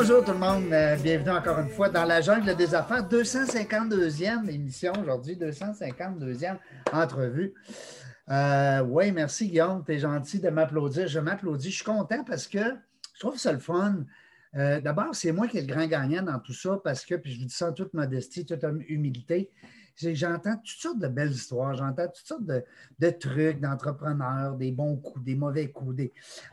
Bonjour tout le monde, euh, bienvenue encore une fois dans la jungle des affaires, 252e émission aujourd'hui, 252e entrevue. Euh, oui, merci Guillaume, tu es gentil de m'applaudir. Je m'applaudis, je suis content parce que je trouve ça le fun. Euh, d'abord, c'est moi qui est le grand gagnant dans tout ça parce que, puis je vous dis ça en toute modestie, toute humilité, j'entends toutes sortes de belles histoires, j'entends toutes sortes de, trucs d'entrepreneurs, des bons coups, des mauvais coups.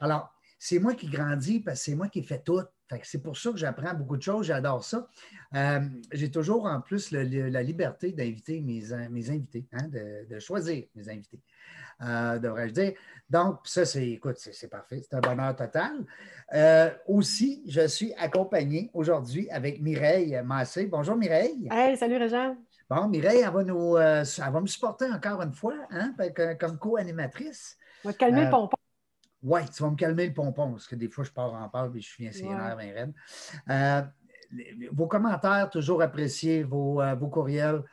Alors, c'est moi qui grandis parce que c'est moi qui fais tout. C'est pour ça que j'apprends beaucoup de choses, j'adore ça. Euh, j'ai toujours en plus la liberté d'inviter mes, invités, hein, de, choisir mes invités, euh, devrais-je dire. Donc, ça, c'est, écoute, c'est, parfait, c'est un bonheur total. Euh, aussi, je suis accompagné aujourd'hui avec Mireille Massé. Bonjour Mireille. Hey, salut Régent. Bon, Mireille, elle va, nous, euh, va me supporter encore une fois hein, comme co-animatrice. On va te calmer le pompon. Oui, tu vas me calmer le pompon, parce que des fois, je pars en peur et je suis un ouais. bien raide. Euh, vos commentaires, toujours appréciés, vos, vos courriels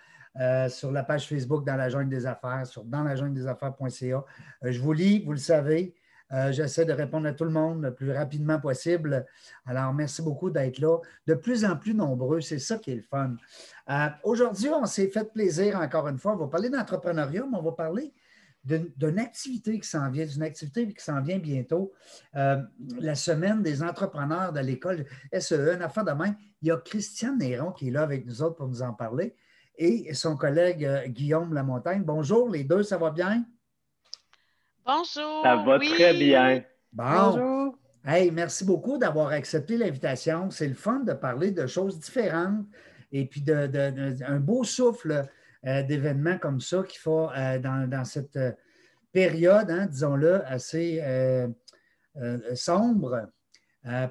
sur la page Facebook dans la jungle des affaires, sur dans la jungle des affaires.ca. je vous lis, vous le savez. Euh, j'essaie de répondre à tout le monde le plus rapidement possible. Alors, merci beaucoup d'être là. De plus en plus nombreux, c'est ça qui est le fun. Euh, aujourd'hui, on s'est fait plaisir encore une fois. On va parler d'entrepreneuriat, mais on va parler d'une activité qui s'en vient, d'une activité qui s'en vient bientôt. Euh, la semaine des entrepreneurs de l'école SEE, une affaire de même. Il y a Christiane Néron qui est là avec nous autres pour nous en parler et son collègue Guillaume Lamontagne. Bonjour, les deux, ça va bien? Bonjour. Ça va très bien. Bonjour. Hey, merci beaucoup d'avoir accepté l'invitation. C'est le fun de parler de choses différentes et puis de, un beau souffle euh, d'événements comme ça qu'il faut euh, dans, cette euh, période, hein, disons-le, assez sombre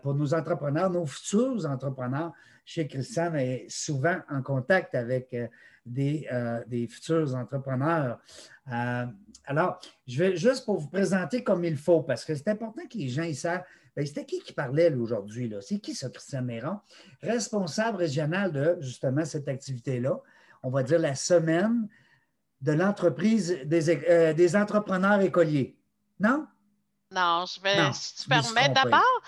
pour nos entrepreneurs, nos futurs entrepreneurs. Chez Christian est souvent en contact avec des, des futurs entrepreneurs. Euh, alors, je vais juste pour vous présenter comme il faut, parce que c'est important que les gens ils savent. Ben, c'était qui qui parlait aujourd'hui? C'est qui ce Christian Méron? Responsable régional de justement cette activité-là? On va dire la semaine de l'entreprise des, euh, des entrepreneurs écoliers. Non? Non, je vais, si tu permets, d'abord,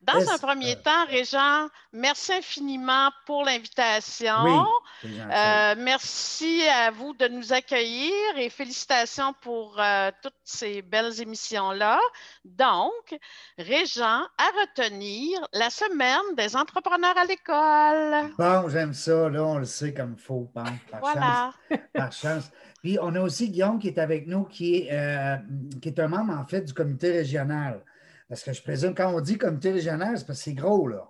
dans un premier temps, Régent, merci infiniment pour l'invitation. Euh, merci à vous de nous accueillir et félicitations pour euh, toutes ces belles émissions-là. Donc, Régent, à retenir la semaine des entrepreneurs à l'école. Bon, j'aime ça. Là, on le sait comme il faut. par voilà. Chance, par chance. Puis, on a aussi Guillaume qui est avec nous, qui est, euh, qui est un membre, en fait, du comité régional. Parce que je présume, quand on dit comité régional, c'est parce que c'est gros, là.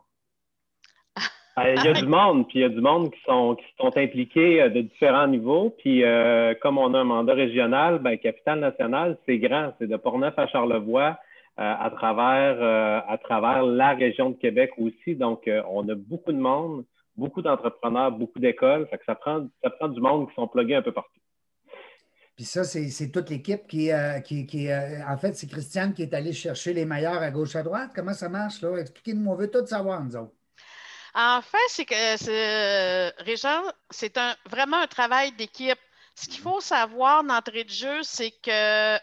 Ben, il y a du monde, puis il y a du monde qui sont, impliqués euh, de différents niveaux. Puis euh, comme on a un mandat régional, ben, Capitale nationale, c'est grand. C'est de Portneuf à Charlevoix euh, à, travers, la région de Québec aussi. Donc, on a beaucoup de monde, beaucoup d'entrepreneurs, beaucoup d'écoles. Ça prend, ça prend du monde qui sont plugués un peu partout. Puis ça, c'est toute l'équipe qui, euh, qui, euh, en fait, c'est Christiane qui est allée chercher les meilleurs à gauche, à droite. Comment ça marche, là? Expliquez-nous, on veut tout savoir, nous autres. En fait, c'est que, Régent, c'est un, vraiment un travail d'équipe. Ce qu'il faut savoir d'entrée de jeu, c'est que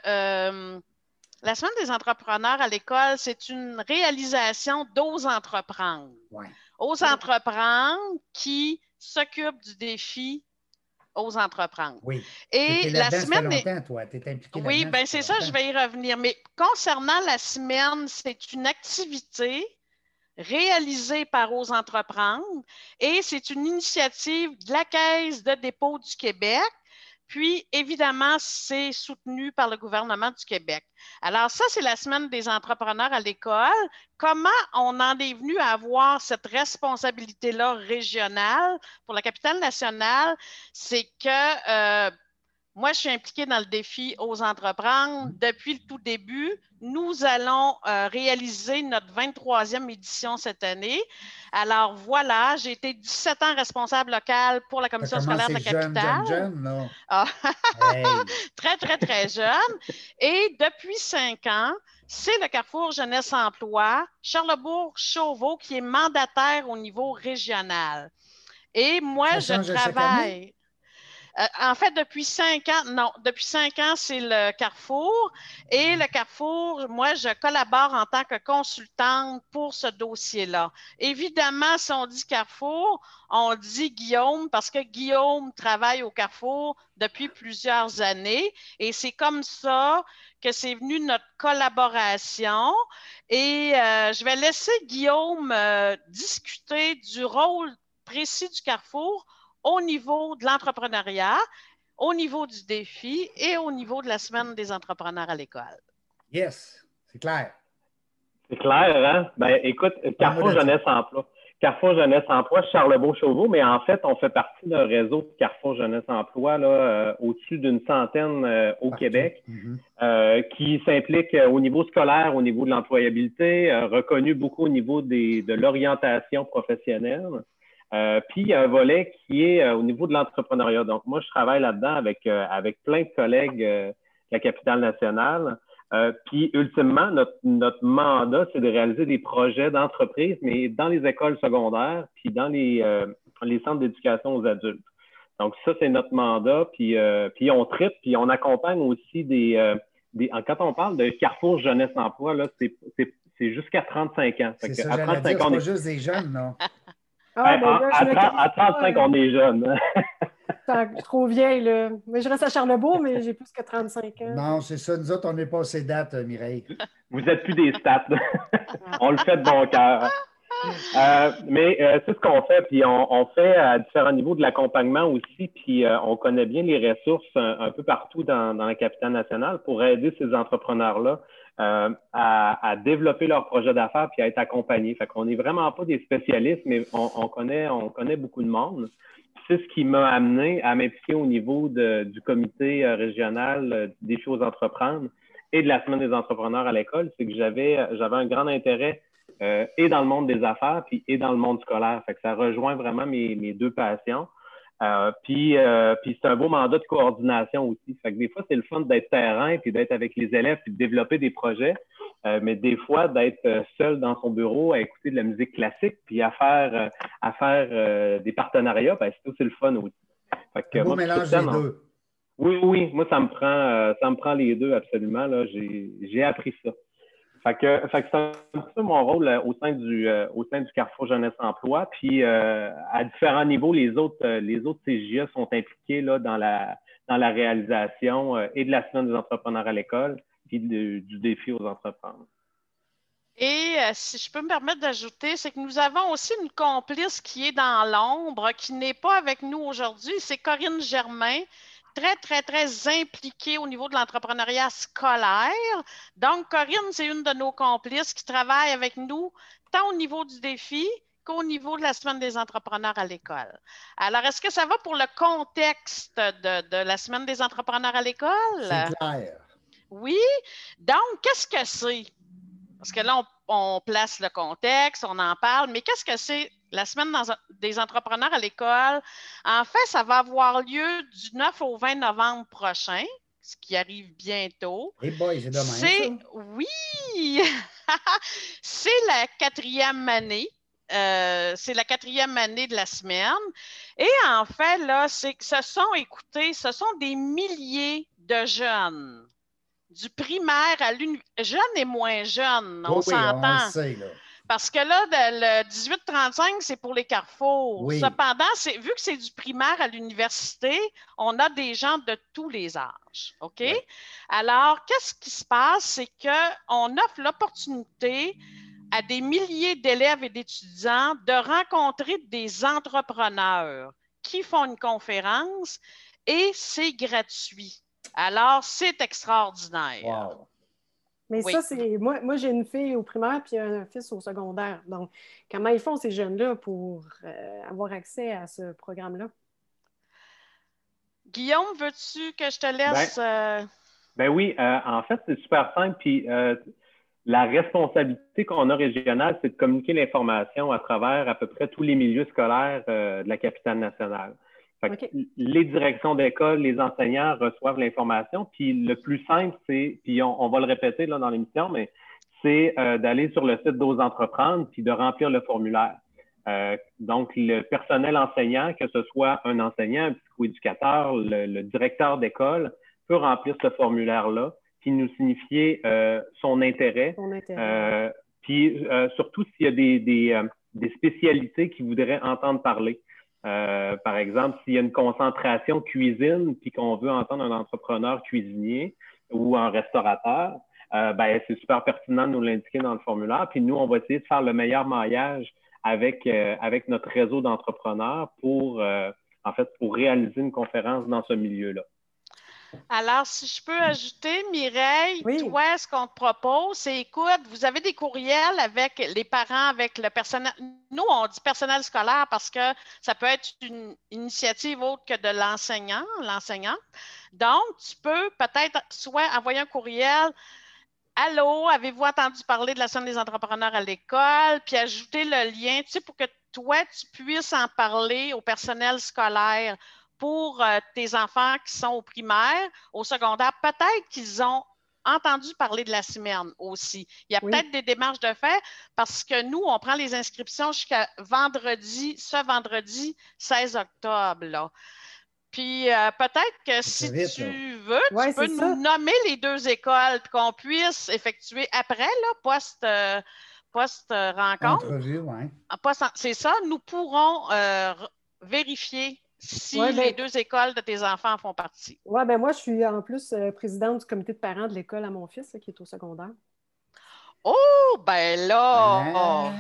euh, la Semaine des entrepreneurs à l'école, c'est une réalisation d'Ose entreprendre. Ouais. Ose entreprendre qui s'occupe du défi aux entreprendre. Oui. Et la semaine. toi. impliqué oui, bien c'est ça, je vais y revenir. Mais concernant la semaine, c'est une activité réalisée par Aux Entreprendre et c'est une initiative de la Caisse de dépôt du Québec puis, évidemment, c'est soutenu par le gouvernement du Québec. Alors, ça, c'est la semaine des entrepreneurs à l'école. Comment on en est venu à avoir cette responsabilité-là régionale pour la capitale nationale? C'est que euh, moi, je suis impliquée dans le défi aux entreprendre depuis le tout début. Nous allons euh, réaliser notre 23e édition cette année. Alors voilà, j'ai été 17 ans responsable local pour la commission scolaire de la capitale. Jeune, jeune, ah. très, très, très jeune. Et depuis cinq ans, c'est le Carrefour Jeunesse Emploi, Charlebourg-Chauveau, qui est mandataire au niveau régional. Et moi, je travaille. Euh, en fait, depuis cinq ans, non, depuis cinq ans, c'est le Carrefour. Et le Carrefour, moi, je collabore en tant que consultante pour ce dossier-là. Évidemment, si on dit Carrefour, on dit Guillaume parce que Guillaume travaille au Carrefour depuis plusieurs années. Et c'est comme ça que c'est venu notre collaboration. Et euh, je vais laisser Guillaume euh, discuter du rôle précis du Carrefour au niveau de l'entrepreneuriat, au niveau du défi et au niveau de la semaine des entrepreneurs à l'école. Yes, c'est clair. C'est clair, hein? Ben, écoute, Carrefour Jeunesse Emploi. Carrefour Jeunesse Emploi, Charlebourg-Chauveau, mais en fait, on fait partie d'un réseau de Carrefour Jeunesse Emploi là, euh, au-dessus d'une centaine euh, au Québec, mm-hmm. euh, qui s'implique au niveau scolaire, au niveau de l'employabilité, reconnu beaucoup au niveau des, de l'orientation professionnelle. Euh, puis, il y a un volet qui est euh, au niveau de l'entrepreneuriat. Donc, moi, je travaille là-dedans avec, euh, avec plein de collègues de la capitale nationale. puis, ultimement, notre, notre mandat, c'est de réaliser des projets d'entreprise, mais dans les écoles secondaires, puis dans les, les centres d'éducation aux adultes. Donc, ça, c'est notre mandat. Puis, puis on tripe, puis on accompagne aussi des, des. Quand on parle de Carrefour Jeunesse Emploi, là, c'est jusqu'à 35 ans. C'est ça, à 35 ans, pas juste des jeunes, non? Ah, ben à, 35, on est jeune. trop vieille, là. Mais je reste à Charlebourg, mais j'ai plus que 35 ans. Non, c'est ça. Nous autres, on n'est pas ces dates, euh, Mireille. Vous n'êtes plus des stats. on le fait de bon cœur. Euh, mais euh, c'est ce qu'on fait, puis on, fait à différents niveaux de l'accompagnement aussi, puis on connaît bien les ressources un, peu partout dans, dans, la capitale nationale pour aider ces entrepreneurs-là euh, à, développer leur projet d'affaires puis à être accompagnés. Fait qu'on n'est vraiment pas des spécialistes, mais on, connaît, on connaît beaucoup de monde. C'est ce qui m'a amené à m'impliquer au niveau du comité euh, régional euh, des choses à entreprendre et de la semaine des entrepreneurs à l'école. C'est que j'avais, j'avais un grand intérêt et dans le monde des affaires puis et dans le monde scolaire. Fait que ça rejoint vraiment mes, mes deux passions. Euh, puis, euh, puis c'est un beau mandat de coordination aussi. Fait que des fois, c'est le fun d'être terrain, puis d'être avec les élèves, puis de développer des projets. Euh, mais des fois, d'être seul dans son bureau à écouter de la musique classique, puis à faire, à faire des partenariats, ben, c'est aussi le fun aussi. Fait que, moi, mélange les deux. Oui, oui, moi, ça me prend, ça me prend les deux absolument. J'ai appris ça. Fait que, c'est un peu mon rôle euh, au sein du, euh, au sein du Carrefour Jeunesse Emploi. Puis euh, à différents niveaux, les autres, les autres CGE sont impliqués là, dans, la, dans la réalisation et de la semaine des entrepreneurs à l'école, puis du défi aux entrepreneurs. Et si je peux me permettre d'ajouter, c'est que nous avons aussi une complice qui est dans l'ombre, qui n'est pas avec nous aujourd'hui. C'est Corinne Germain, très, très, très impliquée au niveau de l'entrepreneuriat scolaire. Donc, Corinne, c'est une de nos complices qui travaille avec nous tant au niveau du défi qu'au niveau de la semaine des entrepreneurs à l'école. Alors, est-ce que ça va pour le contexte de, la semaine des entrepreneurs à l'école? C'est clair. Oui. Donc, qu'est-ce que c'est? Parce que là, on, place le contexte, on en parle, mais qu'est-ce que c'est la semaine des entrepreneurs à l'école? En fait, ça va avoir lieu du 9 au 20 novembre prochain, ce qui arrive bientôt. Hey boy, c'est dommage. Oui! c'est la quatrième année. Euh, c'est la quatrième année de la semaine. Et en fait, là, c'est que ce sont, écoutez, ce sont des milliers de jeunes du primaire à l'université, jeune et moins jeune, on s'entend. Parce que là, le 18-35, c'est pour les carrefours. Cependant, vu que c'est du primaire à l'université, on a des gens de tous les âges. OK? Alors, qu'est-ce qui se passe? C'est qu'on offre l'opportunité à des milliers d'élèves et d'étudiants de rencontrer des entrepreneurs qui font une conférence et c'est gratuit. Alors, c'est extraordinaire. Mais ça, c'est. Moi, moi j'ai une fille au primaire puis un fils au secondaire. Donc, comment ils font ces jeunes-là pour euh, avoir accès à ce programme-là? Guillaume, veux-tu que je te laisse? Ben, euh, ben oui, euh, en fait, c'est super simple. Puis la responsabilité qu'on a régionale, c'est de communiquer l'information à travers à peu près tous les milieux scolaires de la capitale nationale. Les directions d'école, les enseignants reçoivent l'information. Puis le plus simple, c'est, puis on, va le répéter là, dans l'émission, mais c'est euh, d'aller sur le site d'Ose Entreprendre puis de remplir le formulaire. donc, le personnel enseignant, que ce soit un enseignant, un psychoéducateur, le, le directeur d'école, peut remplir ce formulaire-là, qui nous signifier son intérêt. Son intérêt. puis surtout s'il y a des, des, des spécialités qu'il voudrait entendre parler. Euh, par exemple, s'il y a une concentration cuisine, puis qu'on veut entendre un entrepreneur cuisinier ou un restaurateur, euh, ben, c'est super pertinent de nous l'indiquer dans le formulaire. Puis nous, on va essayer de faire le meilleur maillage avec, euh, avec notre réseau d'entrepreneurs pour, en fait, pour réaliser une conférence dans ce milieu-là. Alors, si je peux ajouter, Mireille, toi, ce qu'on te propose, c'est écoute, vous avez des courriels avec les parents, avec le personnel. Nous, on dit personnel scolaire parce que ça peut être une initiative autre que de l'enseignant, l'enseignant. Donc, tu peux peut-être soit envoyer un courriel. Allô, avez-vous entendu parler de la Semaine des entrepreneurs à l'école? Puis ajouter le lien, tu sais, pour que toi, tu puisses en parler au personnel scolaire pour euh, tes enfants qui sont au primaire, au secondaire, peut-être qu'ils ont entendu parler de la semaine aussi. Il y a peut-être des démarches de fait parce que nous, on prend les inscriptions jusqu'à vendredi, ce vendredi 16 octobre. Puis euh, peut-être que si tu veux, tu peux nous nommer les deux écoles qu'on puisse effectuer après, là, post, euh, post rencontre. Ah, c'est ça, nous pourrons vérifier si les ben deux écoles de tes enfants font partie. Oui, ben moi, je suis en plus euh, présidente du comité de parents de l'école à mon fils, qui est au secondaire. Oh, ben là, ah,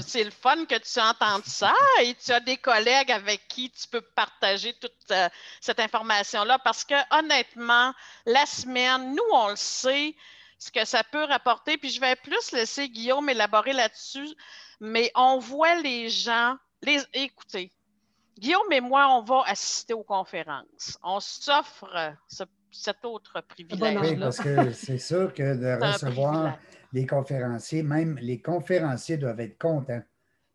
c'est le fun que tu entendes ça et tu as des collègues avec qui tu peux partager toute euh, cette information-là parce que honnêtement, la semaine, nous, on le sait, ce que ça peut rapporter. Puis je vais plus laisser Guillaume élaborer là-dessus, mais on voit les gens, les, écoutez, Guillaume et moi, on va assister aux conférences. On s'offre cet autre privilège. Oui, parce que c'est sûr que de recevoir les conférenciers, même les conférenciers doivent être contents.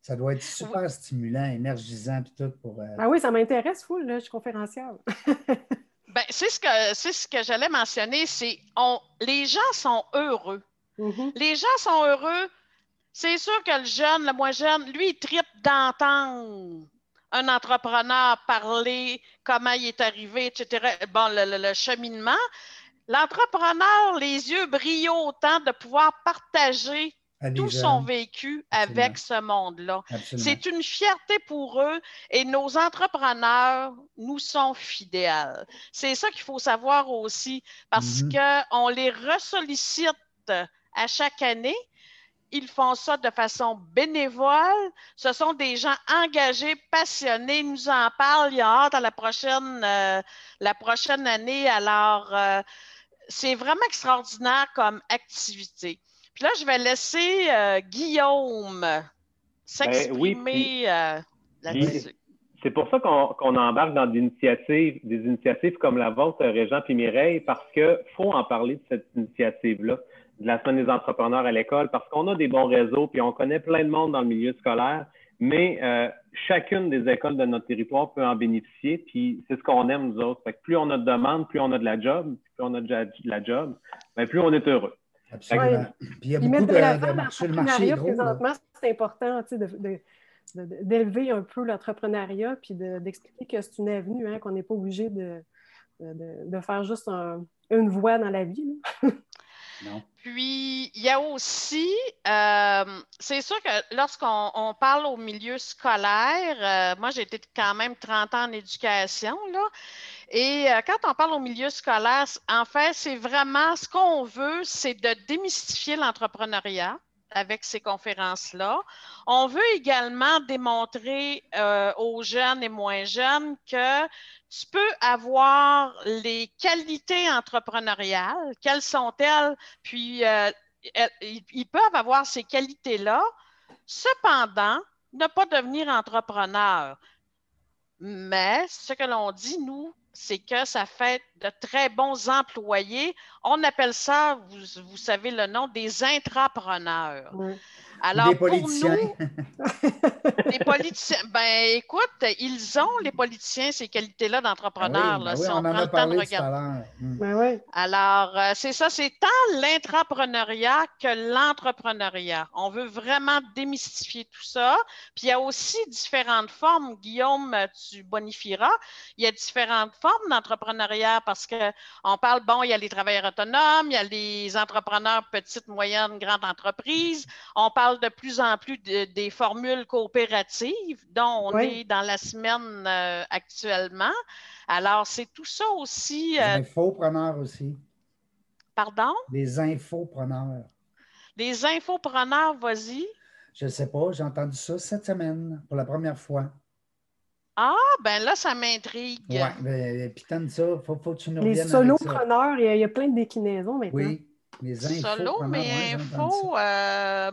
Ça doit être super stimulant, énergisant, puis tout pour. Euh, ah oui, ça m'intéresse, fou, là, je suis conférencière. ben, c'est ce que c'est ce que j'allais mentionner, c'est on les gens sont heureux. Mm-hmm. Les gens sont heureux. C'est sûr que le jeune, le moins jeune, lui, il tripe d'entendre un entrepreneur parler comment il est arrivé, etc. Bon, le, cheminement. L'entrepreneur, les yeux brillent autant de pouvoir partager tout son vécu avec ce monde-là. C'est une fierté pour eux et nos entrepreneurs nous sont fidèles. C'est ça qu'il faut savoir aussi parce mm-hmm. qu'on les ressollicite à chaque année ils font ça de façon bénévole. Ce sont des gens engagés, passionnés. Ils nous en parlent. Il y a hâte à la prochaine, euh, la prochaine année. Alors, euh, c'est vraiment extraordinaire comme activité. Puis là, je vais laisser euh, Guillaume ben s'exprimer là-dessus. C'est pour ça qu'on embarque dans des initiatives, des initiatives comme la vôtre, Régent et Mireille, parce qu'il faut en parler de cette initiative-là de la semaine des entrepreneurs à l'école parce qu'on a des bons réseaux, puis on connaît plein de monde dans le milieu scolaire, mais euh, chacune des écoles de notre territoire peut en bénéficier, puis c'est ce qu'on aime, nous autres. plus on a de demandes, plus on a de la job, plus on a de la job, ben, plus on est heureux. Absolument. Puis il y a beaucoup de, de, marché, le marché présentement, c'est important d'élever un peu l'entrepreneuriat, puis d'expliquer que c'est une avenue, hein, qu'on n'est pas obligé de, de, faire juste une voie dans la vie. Puis, il y a aussi, euh, c'est sûr que lorsqu'on parle au milieu scolaire, euh, moi j'ai été quand même 30 ans en éducation, là, et euh, quand on parle au milieu scolaire, en fait, c'est vraiment ce qu'on veut, c'est de démystifier l'entrepreneuriat avec ces conférences-là. On veut également démontrer aux jeunes et moins jeunes que tu peux avoir les qualités entrepreneuriales, quelles sont-elles, puis euh, ils peuvent avoir ces qualités-là, cependant, ne pas devenir entrepreneur. Mais ce que l'on dit, nous, c'est que ça fait de très bons employés. On appelle ça, vous, savez le nom, des intrapreneurs. Alors, des politiciens. les politiciens, ben écoute, ils ont, les politiciens, ces qualités-là d'entrepreneurs. Ben oui, ben si oui, on, on, en prend a le temps de parlé tout à regarder. l'heure. Mm. Ben oui. Alors, euh, c'est ça, c'est tant l'intrapreneuriat que l'entrepreneuriat. On veut vraiment démystifier tout ça. Puis il y a aussi différentes formes. Guillaume, tu bonifieras. Il y a différentes formes d'entrepreneuriat parce qu'on parle, bon, il y a les travailleurs autonomes, il y a les entrepreneurs petites, moyennes, grandes entreprises. On parle de plus en plus de- des formules coopératives dont on Oui. est dans la semaine euh, actuellement. Alors, c'est tout ça aussi. Les euh, infopreneurs aussi. pardon? Les infopreneurs. Les infopreneurs, vas-y. Je ne sais pas, j'ai entendu ça cette semaine pour la première fois. Ah, ben là, ça m'intrigue. Oui, ben, puis t'aimes ça, il faut, faut que tu nous Les solopreneurs, il y, a, il y a plein de déclinaisons maintenant. Oui, les infopreneurs. Solo, mais info, euh,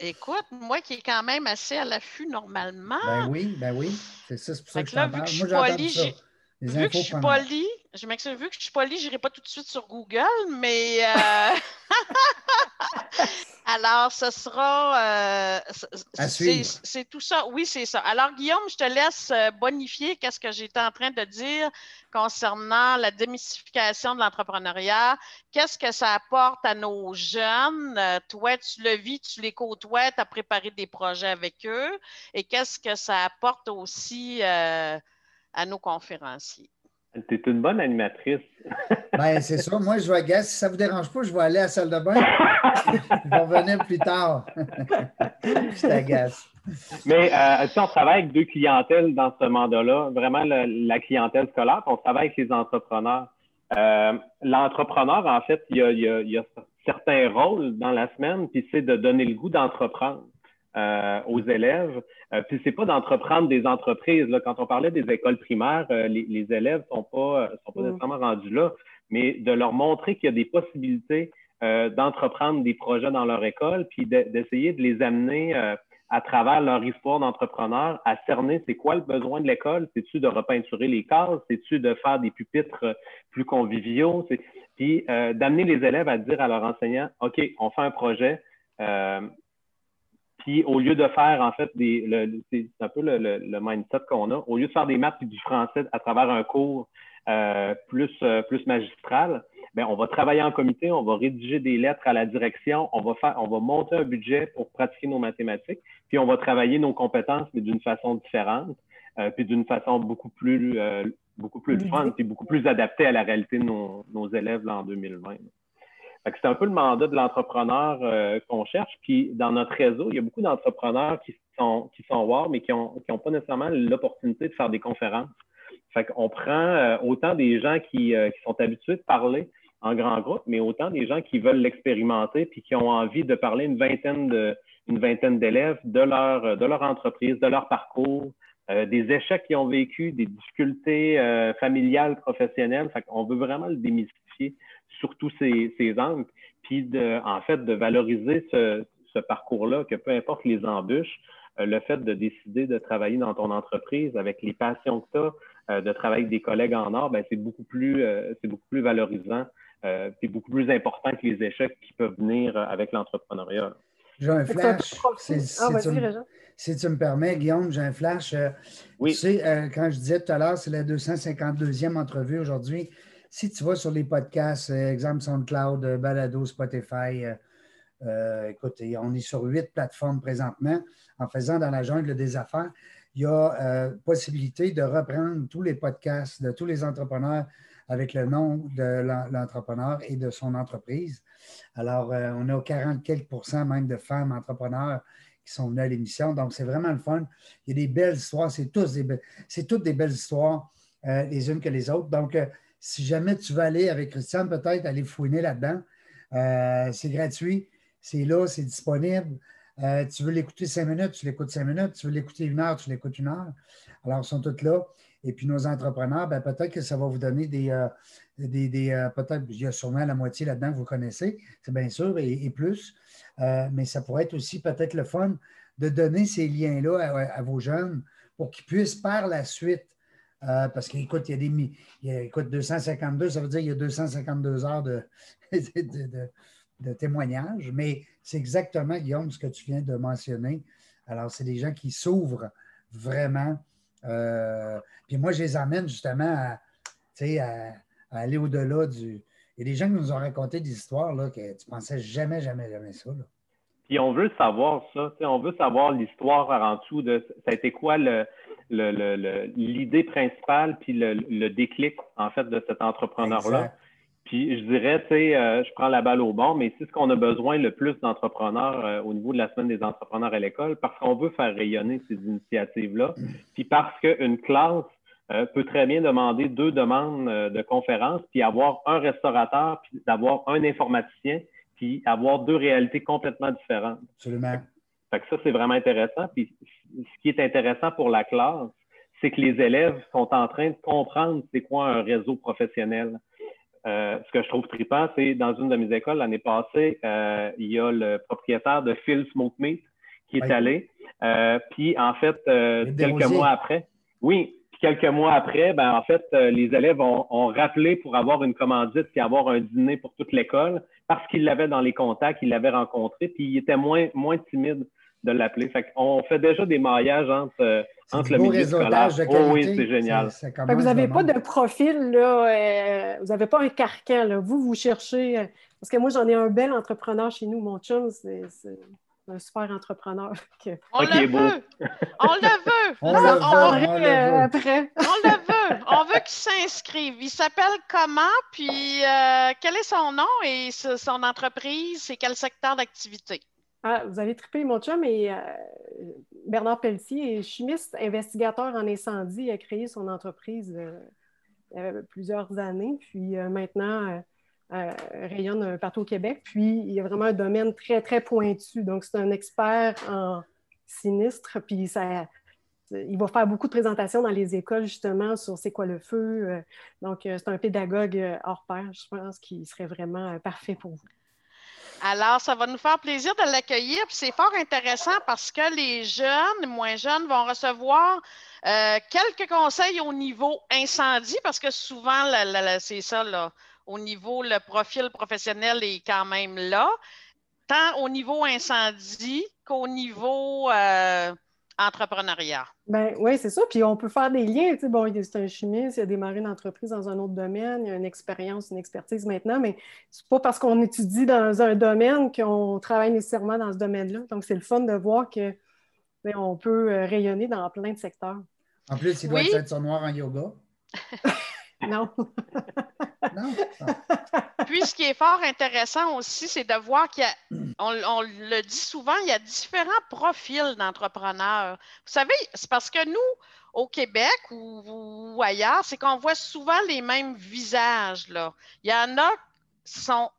écoute, moi qui est quand même assez à l'affût normalement, Ben oui, ben oui, c'est ça, c'est pour ça que que je là, t'en vu que je suis polie, j'ai- vu que je suis polie, je m'excuse, vu que je suis polie, je n'irai pas tout de suite sur Google, mais euh, alors ce sera euh, c'est tout ça. Oui, c'est ça. Alors, Guillaume, je te laisse euh, bonifier qu'est-ce que j'étais en train de dire concernant la démystification de l'entrepreneuriat. Qu'est-ce que ça apporte à nos jeunes? Euh, toi, tu le vis, tu les côtoies, tu as préparé des projets avec eux. Et qu'est-ce que ça apporte aussi euh, à nos conférenciers? Tu es une bonne animatrice. Ben, c'est ça. Moi, je vais agacer. Si ça ne vous dérange pas, je vais aller à la salle de bain. je vais revenir plus tard. je t'agace. Mais euh, tu sais, on travaille avec deux clientèles dans ce mandat-là. Vraiment, le- la clientèle scolaire, on travaille avec les entrepreneurs. Euh, L'entrepreneur, en fait, il y, a, il y a- il y a certains rôles dans la semaine, puis c'est de donner le goût d'entreprendre euh, aux élèves. Euh, puis c'est pas d'entreprendre des entreprises. Là. Quand on parlait des écoles primaires, euh, les, les élèves sont pas, euh, sont pas Mm. nécessairement rendus là, mais de leur montrer qu'il y a des possibilités euh, d'entreprendre des projets dans leur école, puis de- d'essayer de les amener euh, à travers leur histoire d'entrepreneur à cerner c'est quoi le besoin de l'école. C'est-tu de repeinturer les cases? C'est-tu de faire des pupitres plus conviviaux? Puis euh, d'amener les élèves à dire à leur enseignant, OK, on fait un projet. Puis au lieu de faire, en fait, des, le- c'est un peu le, le- le mindset qu'on a, au lieu de faire des maths et du français à travers un cours euh, plus, euh, plus magistral, ben, on va travailler en comité, on va rédiger des lettres à la direction, on va faire, on va monter un budget pour pratiquer nos mathématiques, puis on va travailler nos compétences, mais d'une façon différente, euh, puis d'une façon beaucoup plus, euh, beaucoup plus fun, puis beaucoup plus adaptée à la réalité de nos, nos élèves là, en 2020. C'est un peu le mandat de l'entrepreneur euh, qu'on cherche. Puis dans notre réseau, il y a beaucoup d'entrepreneurs qui sont, qui sont WAR, mais qui n'ont qui ont pas nécessairement l'opportunité de faire des conférences. Fait qu'on prend euh, autant des gens qui, euh, qui sont habitués de parler en grand groupe, mais autant des gens qui veulent l'expérimenter puis qui ont envie de parler une vingtaine de une vingtaine d'élèves de leur de leur entreprise, de leur parcours, euh, des échecs qu'ils ont vécu, des difficultés euh, familiales, professionnelles. Fait qu'on veut vraiment le démystifier sur tous ces, ces angles, puis de, en fait de valoriser ce, ce parcours-là, que peu importe les embûches, euh, le fait de décider de travailler dans ton entreprise avec les passions que tu as, euh, de travailler avec des collègues en or, ben, c'est beaucoup plus euh, c'est beaucoup plus valorisant, puis beaucoup plus important que les échecs qui peuvent venir avec l'entrepreneuriat. J'ai un flash. Ah, c'est vas-y, une- Régent. Si tu me permets, Guillaume, j'ai un flash. Oui. Tu sais, euh, quand je disais tout à l'heure, c'est la 252e entrevue aujourd'hui. Si tu vas sur les podcasts, euh, exemple SoundCloud, euh, Balado, Spotify, euh, euh, écoute, on est sur huit plateformes présentement en faisant dans la jungle des affaires. Il y a possibilité de reprendre tous les podcasts de tous les entrepreneurs avec le nom de l'en- l'entrepreneur et de son entreprise. Alors, on a 40 quelques même de femmes entrepreneurs qui sont venues à l'émission. Donc, c'est vraiment le fun. Il y a des belles histoires. C'est c'est toutes des belles histoires, les unes que les autres. Donc, si jamais tu veux aller avec Christiane, peut-être aller fouiner là-dedans, euh, c'est gratuit. C'est là, c'est disponible. Euh, tu veux l'écouter cinq minutes, tu l'écoutes cinq minutes. Tu veux l'écouter une heure, tu l'écoutes une heure. Alors, ils sont tous là. Et puis, nos entrepreneurs, ben, peut-être que ça va vous donner des. euh, des, des, peut-être, il y a sûrement la moitié là-dedans que vous connaissez, c'est bien sûr, et, plus. Mais ça pourrait être aussi peut-être le fun de donner ces liens-là à vos jeunes pour qu'ils puissent par la suite. Euh, parce qu'écoute, il y a des. il y a, écoute, 252, ça veut dire qu'il y a 252 heures de, de- témoignages, mais c'est exactement, Guillaume, ce que tu viens de mentionner. Alors, c'est des gens qui s'ouvrent vraiment. Euh, puis moi, je les amène justement à, à, aller au-delà du. Il y a des gens qui nous ont raconté des histoires là, que tu pensais jamais, jamais, jamais ça. Puis on veut savoir ça. On veut savoir l'histoire avant tout de ça a été quoi le, l'idée principale puis le, déclic, en fait, de cet entrepreneur-là. Puis je dirais, tu sais, euh, je prends la balle au bon, mais c'est ce qu'on a besoin le plus d'entrepreneurs euh, au niveau de la semaine des entrepreneurs à l'école, parce qu'on veut faire rayonner ces initiatives-là. Puis parce qu'une classe euh, peut très bien demander deux demandes de conférence, puis avoir un restaurateur, puis d'avoir un informaticien, puis avoir deux réalités complètement différentes. Absolument. Fait que ça, c'est vraiment intéressant. Puis ce qui est intéressant pour la classe, c'est que les élèves sont en train de comprendre c'est quoi un réseau professionnel. Euh, ce que je trouve trippant, c'est dans une de mes écoles l'année passée, euh, il y a le propriétaire de Phil Smoke Meat qui est allé. Euh, puis en fait, quelques mois après, oui, quelques mois après, ben en fait, les élèves ont, ont, rappelé pour avoir une commandite et avoir un dîner pour toute l'école parce qu'ils l'avaient dans les contacts, ils l'avaient rencontré, puis ils étaient moins, moins timides de l'appeler. Fait on fait déjà des mariages entre, euh, entre le milieu scolaire. Oh, oui, c'est génial. vous n'avez pas de profil, là, euh, vous n'avez pas un carcan. Là. Vous, vous cherchez. Euh, parce que moi, j'en ai un bel entrepreneur chez nous. Mon chum, c'est un super entrepreneur. On, le veut. on le veut! On, le veut! Après. On le veut! On veut qu'il s'inscrive. Il s'appelle comment? Puis quel est son nom et son entreprise? C'est quel secteur d'activité? Ah, vous avez trippé, mon chum, et euh, Bernard Pelletier est chimiste, investigateur en incendie. Il a créé son entreprise euh, il y a plusieurs années, puis euh, maintenant rayonne partout au Québec. Puis il a vraiment un domaine très, très pointu. Donc, c'est un expert en sinistre, puis ça, il va faire beaucoup de présentations dans les écoles, justement, sur c'est quoi le feu. Donc, c'est un pédagogue hors pair, je pense, qui serait vraiment parfait pour vous. Alors, ça va nous faire plaisir de l'accueillir. C'est fort intéressant parce que les jeunes, moins jeunes, vont recevoir euh, quelques conseils au niveau incendie, parce que souvent, c'est ça, là, au niveau, le profil professionnel est quand même là, tant au niveau incendie qu'au niveau euh, entrepreneuriat. Ben, oui, c'est ça. Puis on peut faire des liens. Tu sais, bon, c'est un chimiste, il a démarré une entreprise dans un autre domaine, il a une expérience, une expertise maintenant, mais c'est pas parce qu'on étudie dans un domaine qu'on travaille nécessairement dans ce domaine-là. Donc, c'est le fun de voir que ben, on peut euh, rayonner dans plein de secteurs. En plus, il doit être noir en yoga. non. non. Puis, ce qui est fort intéressant aussi, c'est de voir qu'il y a, on, le dit souvent, il y a différents profils d'entrepreneurs. Vous savez, c'est parce que nous, au Québec ou, ailleurs, c'est qu'on voit souvent les mêmes visages. Là. Il y en a qui sont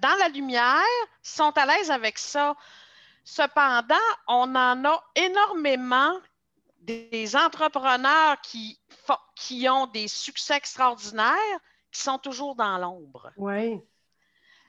dans la lumière, sont à l'aise avec ça. Cependant, on en a énormément des entrepreneurs qui, qui ont des succès extraordinaires qui sont toujours dans l'ombre. Oui.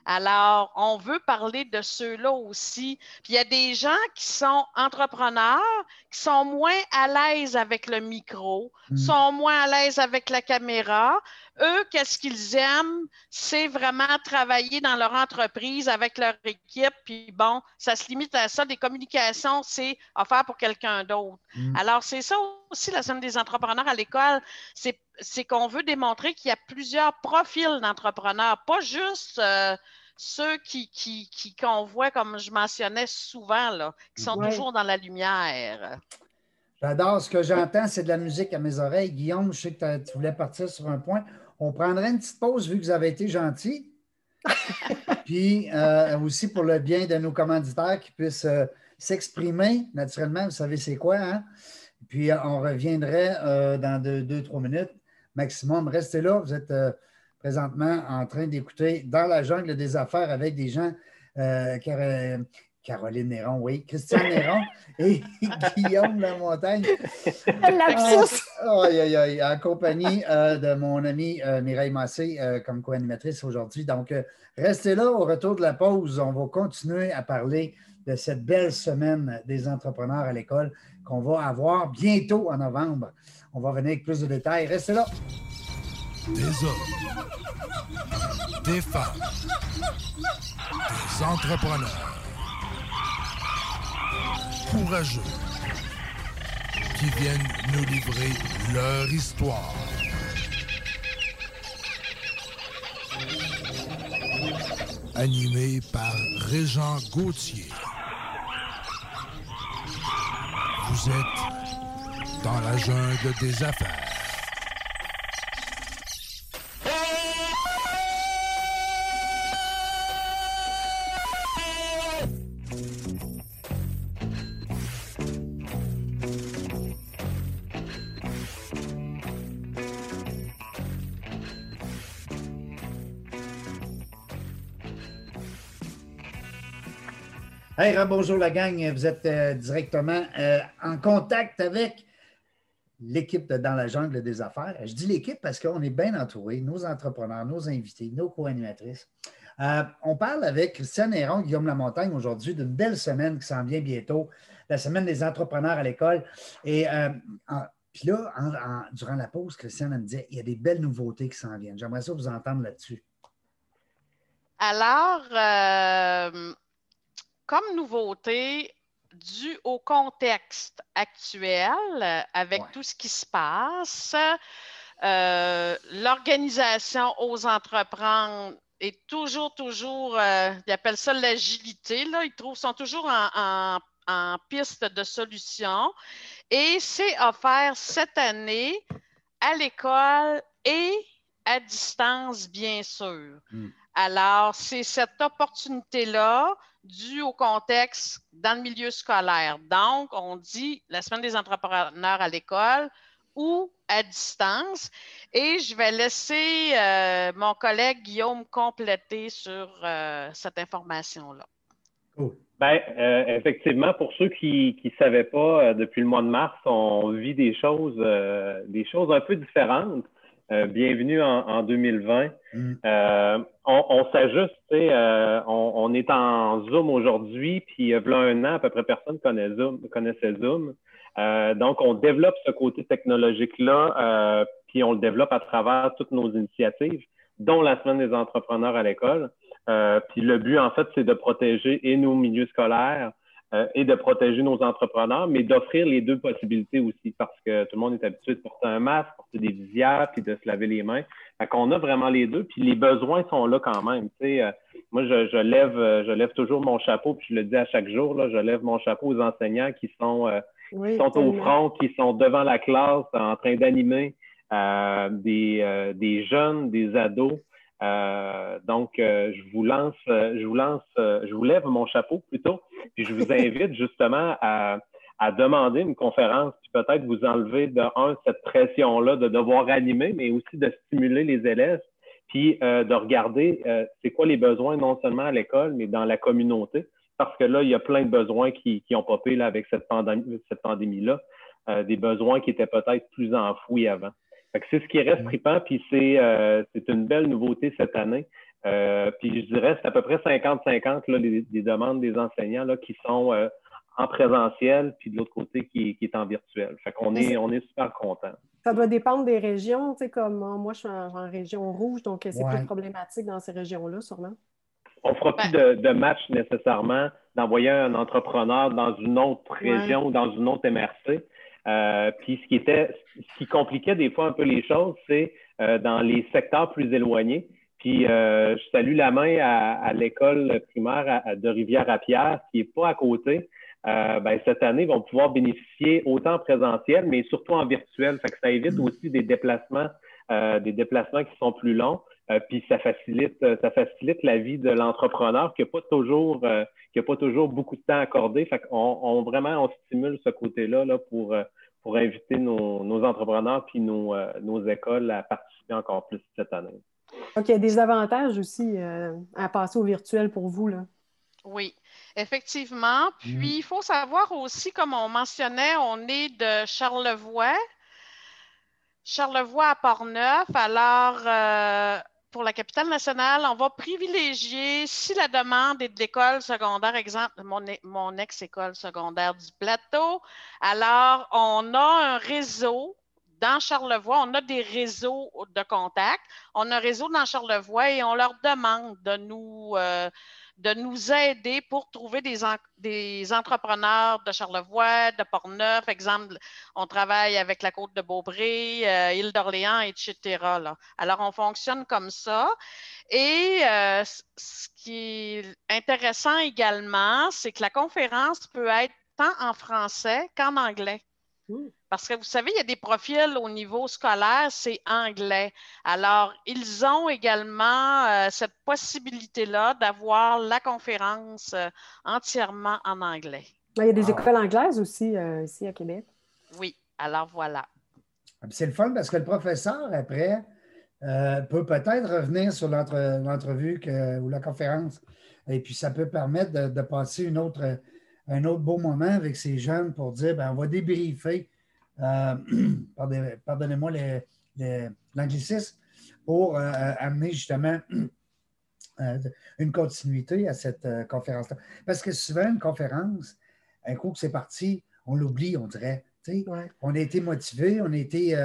Alors, on veut parler de ceux-là aussi. Puis il y a des gens qui sont entrepreneurs, qui sont moins à l'aise avec le micro, mm. sont moins à l'aise avec la caméra. Eux, qu'est-ce qu'ils aiment? C'est vraiment travailler dans leur entreprise avec leur équipe. Puis bon, ça se limite à ça. Des communications, c'est à faire pour quelqu'un d'autre. Mm. Alors, c'est ça aussi la somme des entrepreneurs à l'école. C'est qu'on veut démontrer qu'il y a plusieurs profils d'entrepreneurs, pas juste euh, ceux qui, qui, qui qu'on voit, comme je mentionnais souvent, là, qui sont toujours dans la lumière. J'adore. Ce que j'entends, c'est de la musique à mes oreilles. Guillaume, je sais que tu voulais partir sur un point. On prendrait une petite pause vu que vous avez été gentil. Puis euh, aussi pour le bien de nos commanditaires qui puissent euh, s'exprimer naturellement. Vous savez, c'est quoi, hein? Puis euh, on reviendrait dans deux, deux, trois minutes maximum. Restez là. Vous êtes présentement en train d'écouter Dans la jungle des affaires avec des gens, euh, Caroline Néron, oui, Christian Néron et Guillaume Lamontagne. Lapsus! en compagnie euh, de mon amie euh, Mireille Massé comme co-animatrice aujourd'hui. Donc, restez là au retour de la pause. On va continuer à parler de cette belle semaine des entrepreneurs à l'école qu'on va avoir bientôt en novembre. On va venir avec plus de détails. Restez là. des hommes, des femmes, des entrepreneurs courageux qui viennent nous livrer leur histoire. Animé par Régent Gauthier. Vous êtes dans la jungle des affaires. Hey, bonjour la gang. Vous êtes euh, directement euh, en contact avec l'équipe Dans la jungle des affaires. Je dis l'équipe parce qu'on est bien entouré, nos entrepreneurs, nos invités, nos co-animatrices. Euh, on parle avec Christiane Héron, Guillaume Lamontagne aujourd'hui d'une belle semaine qui s'en vient bientôt, la semaine des entrepreneurs à l'école. Et puis là, durant la pause, Christiane me disait il y a des belles nouveautés qui s'en viennent. J'aimerais ça vous entendre là-dessus. Alors, comme nouveauté, dû au contexte actuel, avec tout ce qui se passe, euh, l'organisation aux entreprendre est toujours, toujours, euh, ils appellent ça l'agilité, là, ils trouvent, sont toujours en, piste de solution. Et c'est offert cette année à l'école et à distance, bien sûr. Hmm. Alors, c'est cette opportunité-là dû au contexte dans le milieu scolaire. Donc, on dit la semaine des entrepreneurs à l'école ou à distance. Et je vais laisser euh, mon collègue Guillaume compléter sur euh, cette information-là. Bien, euh, effectivement, pour ceux qui ne savaient pas, depuis le mois de mars, on vit des choses, des choses un peu différentes. Euh, bienvenue en, 2020. Mm. Euh, on, s'ajuste, euh, on, est en Zoom aujourd'hui, puis il y a un an, à peu près personne connaît Zoom, connaissait Zoom. donc, on développe ce côté technologique-là, puis on le développe à travers toutes nos initiatives, dont la Semaine des entrepreneurs à l'école. puis le but, en fait, c'est de protéger et nos milieux scolaires, euh, et de protéger nos entrepreneurs, mais d'offrir les deux possibilités aussi, parce que tout le monde est habitué de porter un masque, porter des visières, puis de se laver les mains. Fait qu'on a vraiment les deux, puis les besoins sont là quand même. Tu sais, euh, moi, je, lève, euh, je lève toujours mon chapeau, puis je le dis à chaque jour, là, je lève mon chapeau aux enseignants qui sont, sont au front, qui sont devant la classe en train d'animer des, des jeunes, des ados. Euh, donc, euh, je vous lance, euh, je vous lance, je vous lève mon chapeau plutôt, puis je vous invite justement à, à demander une conférence, puis peut-être vous enlever de un cette pression-là de devoir animer, mais aussi de stimuler les élèves, puis de regarder c'est quoi les besoins non seulement à l'école, mais dans la communauté, parce que là, il y a plein de besoins qui, qui ont popé là, avec cette pandémie, cette pandémie-là, des besoins qui étaient peut-être plus enfouis avant c'est ce qui reste tripant, puis euh, c'est une belle nouveauté cette année. Euh, puis je dirais c'est à peu près 50-50 les, les, demandes des enseignants là, qui sont euh, en présentiel, puis de l'autre côté qui, est en virtuel. Fait qu'on est, on est super content. Ça doit dépendre des régions, tu sais, comme moi je suis en, région rouge, donc c'est plus problématique dans ces régions-là, sûrement. On ne fera plus de, de, match nécessairement d'envoyer un entrepreneur dans une autre région ou dans une autre MRC. Euh, puis ce qui était, ce qui compliquait des fois un peu les choses, c'est euh, dans les secteurs plus éloignés. Puis euh, je salue la main à, l'école primaire de Rivière-à-Pierre, qui n'est pas à côté. Ben, cette année, ils vont pouvoir bénéficier autant en présentiel, mais surtout en virtuel. Fait que ça évite aussi des déplacements, des déplacements qui sont plus longs. puis ça facilite, ça facilite la vie de l'entrepreneur qui n'a pas toujours qui n'a pas toujours beaucoup de temps accordé. Fait qu'on on, vraiment, on stimule ce côté-là là, pour, euh, pour inviter nos, nos entrepreneurs puis nos, euh, nos, écoles à participer encore plus cette année. OK, il y a des avantages aussi euh, à passer au virtuel pour vous, là. Oui, effectivement. Puis, il faut savoir aussi, comme on mentionnait, on est de Charlevoix. Charlevoix à Portneuf. Alors, pour la capitale nationale, on va privilégier, si la demande est de l'école secondaire, exemple, mon, ex-école secondaire du plateau, alors on a un réseau dans Charlevoix, on a des réseaux de contacts. On a un réseau dans Charlevoix et on leur demande de nous, euh, de nous aider pour trouver des, entrepreneurs de Charlevoix, de Portneuf. Exemple, on travaille avec la Côte de Beaupré, euh, Île d'Orléans, etc. Alors, on fonctionne comme ça. Et euh, ce qui est intéressant également, c'est que la conférence peut être tant en français qu'en anglais. Parce que vous savez, il y a des profils au niveau scolaire, c'est anglais. Alors, ils ont également euh, cette possibilité-là d'avoir la conférence euh, entièrement en anglais. Il y a des écoles anglaises aussi euh, ici à Québec. Oui, alors voilà. Ah, c'est le fun parce que le professeur, après, peut peut-être revenir sur l'entrevue ou la conférence. Et puis, ça peut permettre de passer une autre un autre beau moment avec ces jeunes pour dire ben, on va débriefer, euh, pardonnez-moi l'anglicisme, pour euh, amener justement euh, une continuité à cette conférence-là. Parce que souvent, une conférence, un coup que c'est parti, on l'oublie, on dirait. On a été motivé, on a été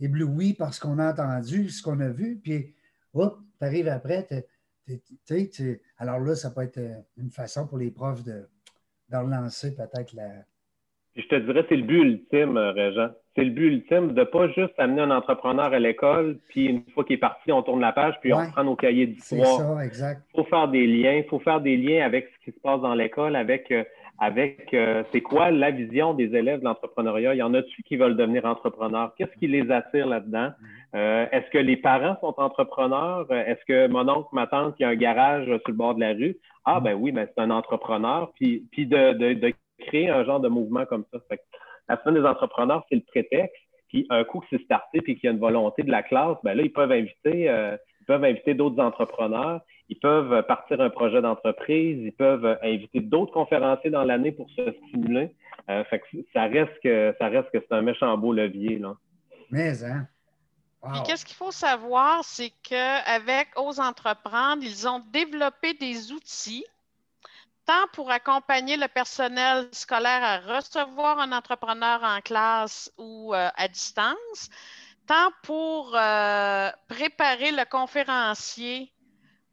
ébloui par ce qu'on a entendu, ce qu'on a vu, puis hop, tu arrives après, alors là, ça peut être euh, une façon pour les profs de, de relancer peut-être la. Je te dirais, c'est le but ultime, euh, Régent. C'est le but ultime de ne pas juste amener un entrepreneur à l'école, puis une fois qu'il est parti, on tourne la page, puis on prend nos cahiers d'histoire. C'est ça, exact. Il faut faire des liens, il faut faire des liens avec ce qui se passe dans l'école, avec euh, avec euh, c'est quoi la vision des élèves de l'entrepreneuriat? Il y en a-tu qui veulent devenir entrepreneurs? Qu'est-ce qui les attire là-dedans? Euh, est-ce que les parents sont entrepreneurs? Est-ce que mon oncle, ma tante qui a un garage sur le bord de la rue? Ah ben oui, mais c'est un entrepreneur. Puis, puis de, de, créer un genre de mouvement comme ça. la semaine des entrepreneurs, c'est le prétexte. Puis un coup que c'est starté puis qu'il y a une volonté de la classe, ben là, ils peuvent inviter, euh, ils peuvent inviter d'autres entrepreneurs ils peuvent partir un projet d'entreprise, ils peuvent inviter d'autres conférenciers dans l'année pour se stimuler. Euh, ça reste que ça reste que c'est un méchant beau levier. Là. Mais hein? qu'est-ce qu'il faut savoir, c'est qu'avec Ose Entreprendre, ils ont développé des outils tant pour accompagner le personnel scolaire à recevoir un entrepreneur en classe ou euh, à distance, tant pour euh, préparer le conférencier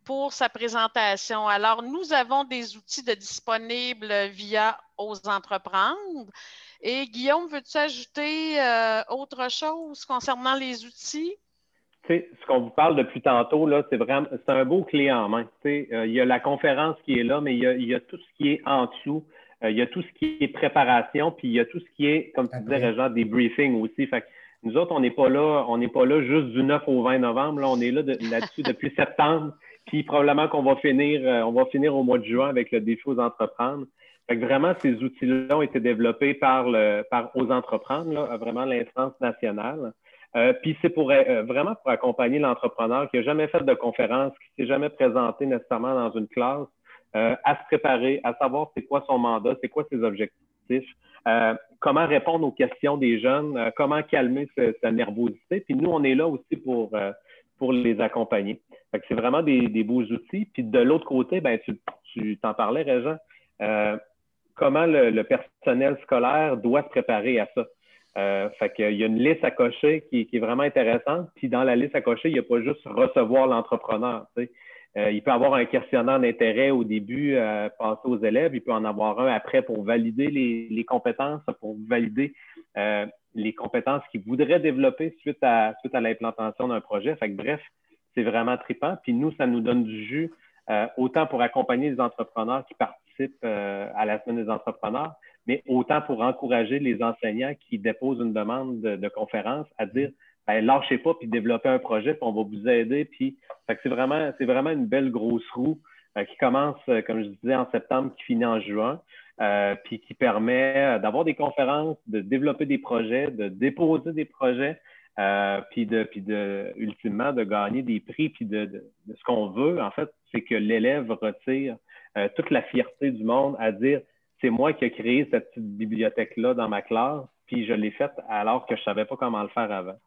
pour sa présentation. Alors, nous avons des outils de disponibles via Aux Entreprendre. Et Guillaume, veux-tu ajouter euh, autre chose concernant les outils? ce qu'on vous parle depuis tantôt, là, c'est vraiment c'est un beau clé en main. Euh, il y a la conférence qui est là, mais il y a, tout ce qui est en dessous. Euh, il y a tout ce qui est préparation, puis il y a tout ce qui est, comme tu disais, Régent, des briefings aussi. Fait nous autres, on n'est pas là, on n'est pas là juste du 9 au 20 novembre. Là, on est là là-dessus depuis septembre. Puis probablement qu'on va finir, euh, on va finir au mois de juin avec le défi aux entreprendre. Fait que vraiment, ces outils-là ont été développés par, le, par aux entreprendre, là, vraiment l'instance nationale. Euh, puis c'est pour euh, vraiment pour accompagner l'entrepreneur qui n'a jamais fait de conférence, qui s'est jamais présenté nécessairement dans une classe, à se préparer, à savoir c'est quoi son mandat, c'est quoi ses objectifs, comment répondre aux questions des jeunes, comment calmer sa nervosité? Puis nous, on est là aussi pour, pour les accompagner c'est vraiment des, beaux outils. Puis de l'autre côté, ben, tu, t'en parlais, euh, comment le, personnel scolaire doit se préparer à ça? Euh, fait qu'il y a une liste à cocher qui, est vraiment intéressante. Puis dans la liste à cocher, il n'y a pas juste recevoir l'entrepreneur. Euh, il peut avoir un questionnaire d'intérêt au début, euh, passer aux élèves. Il peut en avoir un après pour valider les, compétences, pour valider les compétences qu'il voudrait développer suite à, l'implantation d'un projet. Fait bref, c'est vraiment trippant. Puis nous, ça nous donne du jus, euh, autant pour accompagner les entrepreneurs qui participent euh, à la semaine des entrepreneurs, mais autant pour encourager les enseignants qui déposent une demande de, conférence à dire ben, lâchez pas puis développez un projet, puis on va vous aider. Puis c'est vraiment, c'est vraiment une belle grosse roue euh, qui commence, comme je disais, en septembre, qui finit en juin. puis qui permet d'avoir des conférences, de développer des projets, de déposer des projets, euh, puis de, puis de, ultimement, de gagner des prix, puis de, ce qu'on veut, en fait, c'est que l'élève retire euh, toute la fierté du monde à dire c'est moi qui ai créé cette petite bibliothèque-là dans ma classe, puis je l'ai faite alors que je ne savais pas comment le faire avant.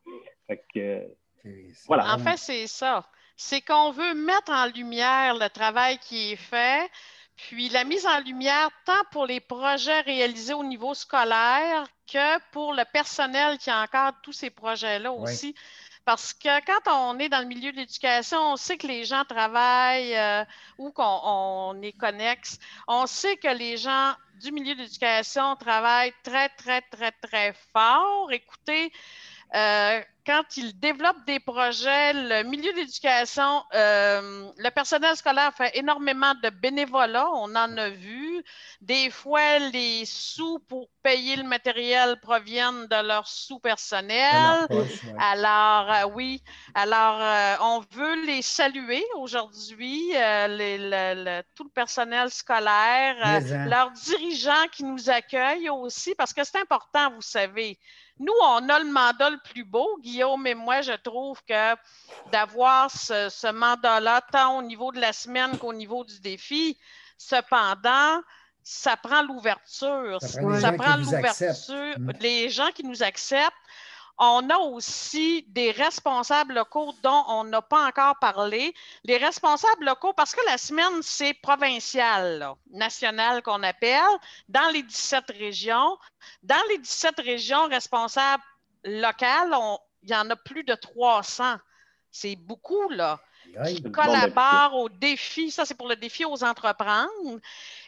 Voilà. En fait, c'est ça. C'est qu'on veut mettre en lumière le travail qui est fait, Puis la mise en lumière, tant pour les projets réalisés au niveau scolaire que pour le personnel qui encadre tous ces projets-là Oui. aussi. Parce que quand on est dans le milieu de l'éducation, on sait que les gens travaillent euh, ou qu'on on est connexe. On sait que les gens du milieu de l'éducation travaillent très, très, très, très fort. Écoutez, euh, quand ils développent des projets, le milieu d'éducation, euh, le personnel scolaire fait énormément de bénévolat, on en a vu. Des fois, les sous pour payer le matériel proviennent de leurs sous personnels. De leur poche, ouais. Alors, euh, oui, alors euh, on veut les saluer aujourd'hui, les- le- le- tout le personnel scolaire, hein. leurs dirigeants qui nous accueillent aussi, parce que c'est important, vous savez. Nous, on a le mandat le plus beau, Guillaume et moi, je trouve que d'avoir ce, ce mandat-là, tant au niveau de la semaine qu'au niveau du défi, cependant, ça prend l'ouverture. Ça prend l'ouverture. Mm. Les gens qui nous acceptent. On a aussi des responsables locaux dont on n'a pas encore parlé. Les responsables locaux, parce que la semaine, c'est provincial, national qu'on appelle, dans les 17 régions. Dans les 17 régions responsables locales, on- il y en a plus de 300. C'est beaucoup, là qui collaborent au défi. Ça, c'est pour le défi aux entreprendre.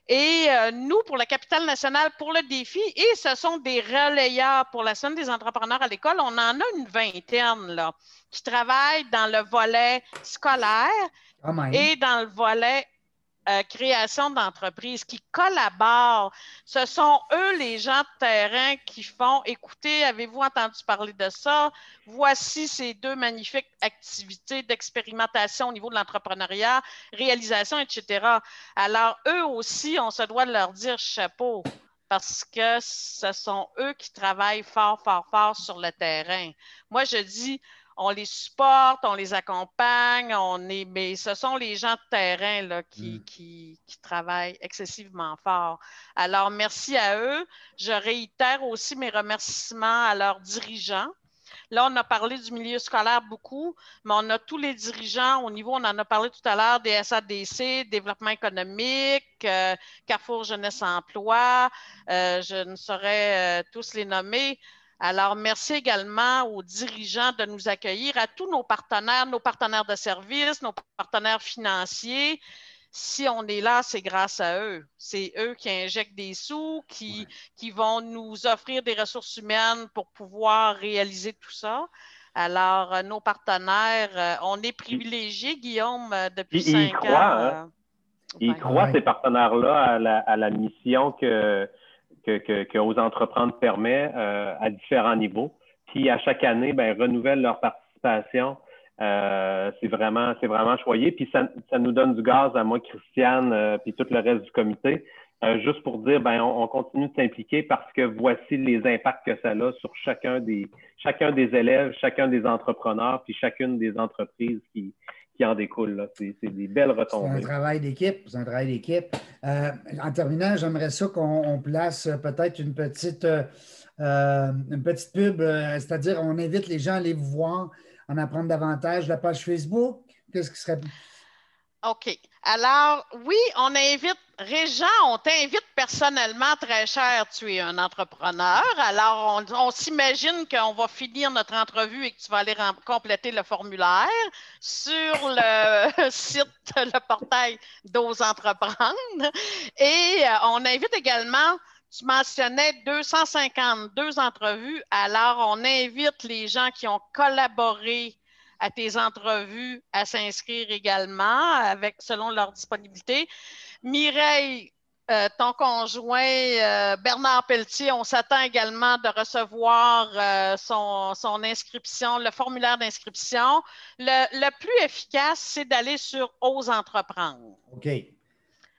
Et euh, nous, pour la capitale nationale, pour le défi, et ce sont des relayeurs pour la Semaine des entrepreneurs à l'école. On en a une vingtaine là, qui travaillent dans le volet scolaire et dans le volet euh, création d'entreprise, qui collaborent. Ce sont eux, les gens de terrain, qui font, écoutez, avez-vous entendu parler de ça? Voici ces deux magnifiques activités d'expérimentation au niveau de l'entrepreneuriat, réalisation, etc. Alors, eux aussi, on se doit de leur dire chapeau parce que ce sont eux qui travaillent fort, fort, fort sur le terrain. Moi, je dis, on les supporte, on les accompagne, on est, mais ce sont les gens de terrain là, qui, Mm. qui, qui travaillent excessivement fort. Alors, merci à eux. Je réitère aussi mes remerciements à leurs dirigeants. Là, on a parlé du milieu scolaire beaucoup, mais on a tous les dirigeants au niveau, on en a parlé tout à l'heure, des SADC, développement économique, euh, Carrefour Jeunesse Emploi, euh, je ne saurais euh, tous les nommer. Alors, merci également aux dirigeants de nous accueillir, à tous nos partenaires, nos partenaires de services, nos partenaires financiers. Si on est là, c'est grâce à eux. C'est eux qui injectent des sous, qui, qui vont nous offrir des ressources humaines pour pouvoir réaliser tout ça. Alors, euh, nos partenaires, euh, on est privilégiés, Guillaume, euh, depuis Puis ils y cinq croient, ans. hein? Ils croient, Ouais. ces partenaires-là, à la, à la mission que, que, que, que Aux Entreprendre permet euh, à différents niveaux. Puis à chaque année, ben, renouvellent leur participation. Euh, c'est vraiment, c'est vraiment choyé. Puis ça, ça nous donne du gaz à moi, Christiane, euh, puis tout le reste du comité. Euh, juste pour dire, ben, on, on continue de s'impliquer parce que voici les impacts que ça a sur chacun des, chacun des élèves, chacun des entrepreneurs, puis chacune des entreprises qui, qui en découlent. là. C'est des belles C'est un retombées. travail d'équipe. C'est un travail d'équipe. Euh, en terminant, j'aimerais ça qu'on on place peut-être une petite, euh, euh, une petite pub, euh, c'est-à-dire on invite les gens à aller vous voir, en apprendre davantage. La page Facebook, qu'est-ce qui serait? OK. Alors, oui, on invite, Régent, on t'invite personnellement, très cher, tu es un entrepreneur. Alors, on, s'imagine qu'on va finir notre entrevue et que tu vas aller compléter le formulaire sur le site, le portail d'Ose Entreprendre. Et euh, on invite également, tu mentionnais 252 entrevues. Alors, on invite les gens qui ont collaboré à tes entrevues à s'inscrire également avec selon leur disponibilité. Mireille, euh, ton conjoint euh, Bernard Pelletier, on s'attend également de recevoir euh, son, son inscription, le formulaire d'inscription. Le, le plus efficace, c'est d'aller sur Ose entreprendre. OK.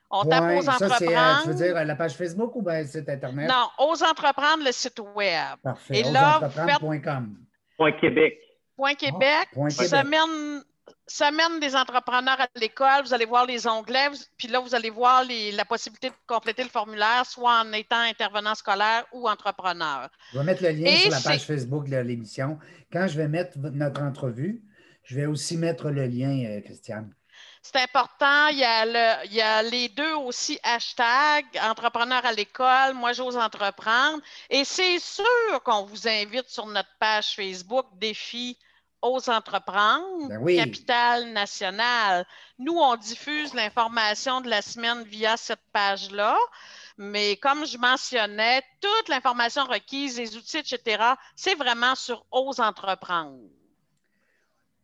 On Point. tape Ose ça, c'est, euh, entreprendre. tu veux dire la page Facebook ou bien le site Internet? Non, Ose entreprendre le site web. Parfait. Et là, vous Québec. Point Québec, Point Québec. semaine, semaine des entrepreneurs à l'école, vous allez voir les onglets, vous- puis là, vous allez voir les- la possibilité de compléter le formulaire, soit en étant intervenant scolaire ou entrepreneur. Je vais mettre le lien Et sur la page Facebook de l'émission. Quand je vais mettre notre entrevue, je vais aussi mettre le lien, euh, Christiane. C'est important. Il y, a le, il y a les deux aussi hashtags, entrepreneur à l'école, moi j'ose entreprendre. Et c'est sûr qu'on vous invite sur notre page Facebook Défi aux entreprendre, Ben oui. Capital National. Nous, on diffuse l'information de la semaine via cette page-là. Mais comme je mentionnais, toute l'information requise, les outils, etc., c'est vraiment sur Ose entreprendre.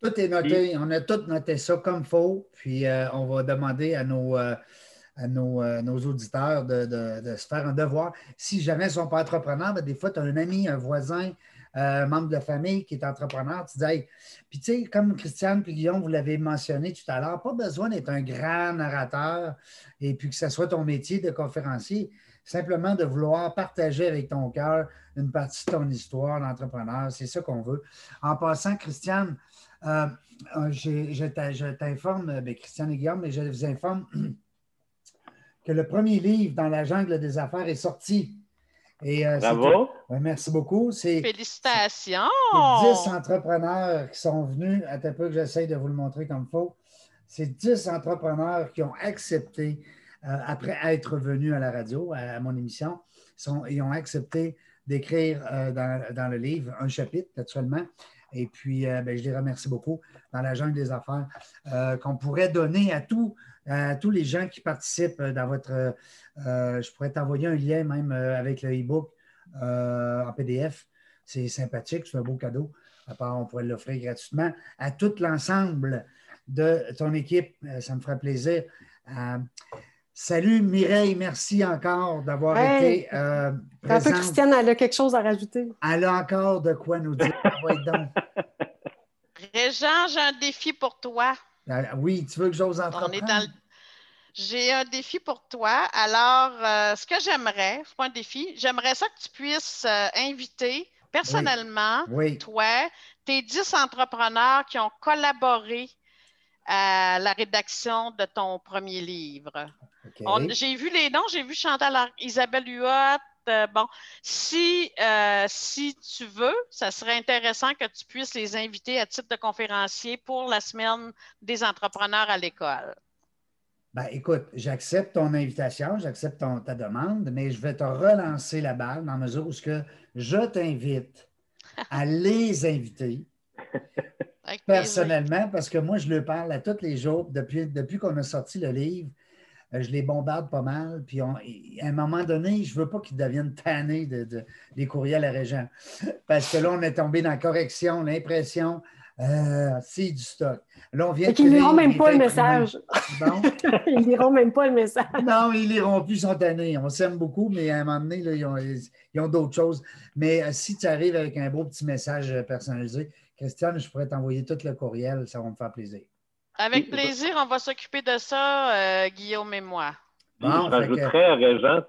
Tout est noté. On a tout noté ça comme faut. Puis euh, on va demander à nos, euh, à nos, euh, nos auditeurs de, de- de se faire un devoir. Si jamais ils ne sont pas entrepreneurs, ben, des fois, tu as un ami, un voisin, un membre de famille qui est entrepreneur. Tu dis, Hey. puis tu sais, comme Christiane et Guillaume, vous l'avez mentionné tout à l'heure, pas besoin d'être un grand narrateur et puis que ce soit ton métier de conférencier. Simplement de vouloir partager avec ton cœur une partie de ton histoire d'entrepreneur. C'est ça qu'on veut. En passant, Christiane, euh, euh, je t'informe, euh, ben, Christiane et Guillaume, mais je vous informe que le premier livre dans la jungle des affaires est sorti. Et, euh, Bravo. Merci beaucoup. Félicitations! c'est 10 entrepreneurs qui sont venus, à un peu que j'essaye de vous le montrer comme il faut. C'est 10 entrepreneurs qui ont accepté, euh, après être venus à la radio, à, à mon émission, sont, ils ont accepté d'écrire euh, dans, dans le livre un chapitre, naturellement. Et puis, euh, ben, je les remercie beaucoup dans la jungle des affaires euh, qu'on pourrait donner à, tous les gens qui participent dans votre. euh, je pourrais t'envoyer un lien même avec le e-book en PDF. C'est sympathique, c'est un beau cadeau. À part, on pourrait l'offrir gratuitement à tout l'ensemble de ton équipe. Ça me ferait plaisir. Salut Mireille, merci encore d'avoir Hey. été euh, Un peu, présente. Christiane, elle a quelque chose à rajouter. Elle a encore de quoi nous dire. Donc. Régent, j'ai un défi pour toi. Euh, oui, tu veux que j'ose On entreprendre? est dans le- J'ai un défi pour toi. Alors, euh, ce que j'aimerais, c'est pas un défi, j'aimerais ça que tu puisses euh, inviter personnellement, Oui, toi, tes 10 entrepreneurs qui ont collaboré à la rédaction de ton premier livre. J'ai vu les noms, j'ai vu Chantal, Isabelle Huot. euh, bon, si, euh, si tu veux, ça serait intéressant que tu puisses les inviter à titre de conférencier pour la semaine des entrepreneurs à l'école. Ben, écoute, j'accepte ton invitation, j'accepte ta demande, mais je vais te relancer la balle dans la mesure où que je t'invite à les inviter personnellement, parce que moi, je leur parle à tous les jours depuis, depuis qu'on a sorti le livre. Euh, Je les bombarde pas mal. Puis on- à un moment donné, je ne veux pas qu'ils deviennent tannés de, de- des courriels à Régent. Parce que là, on est tombé dans la correction, l'impression. euh, c'est du stock. Là, on vient Et qu'ils liront même pas le message. Bon? Ils liront même pas le message. Non, ils liront plus, sont tannés. On s'aime beaucoup, mais à un moment donné, là, ils ont, ils ont d'autres choses. Mais euh, si tu arrives avec un beau petit message personnalisé, Christiane, je pourrais t'envoyer tout le courriel, ça va me faire plaisir. Avec plaisir, on va s'occuper de ça, euh, Guillaume et moi. Bon, je fait que- rajouterais, Régent,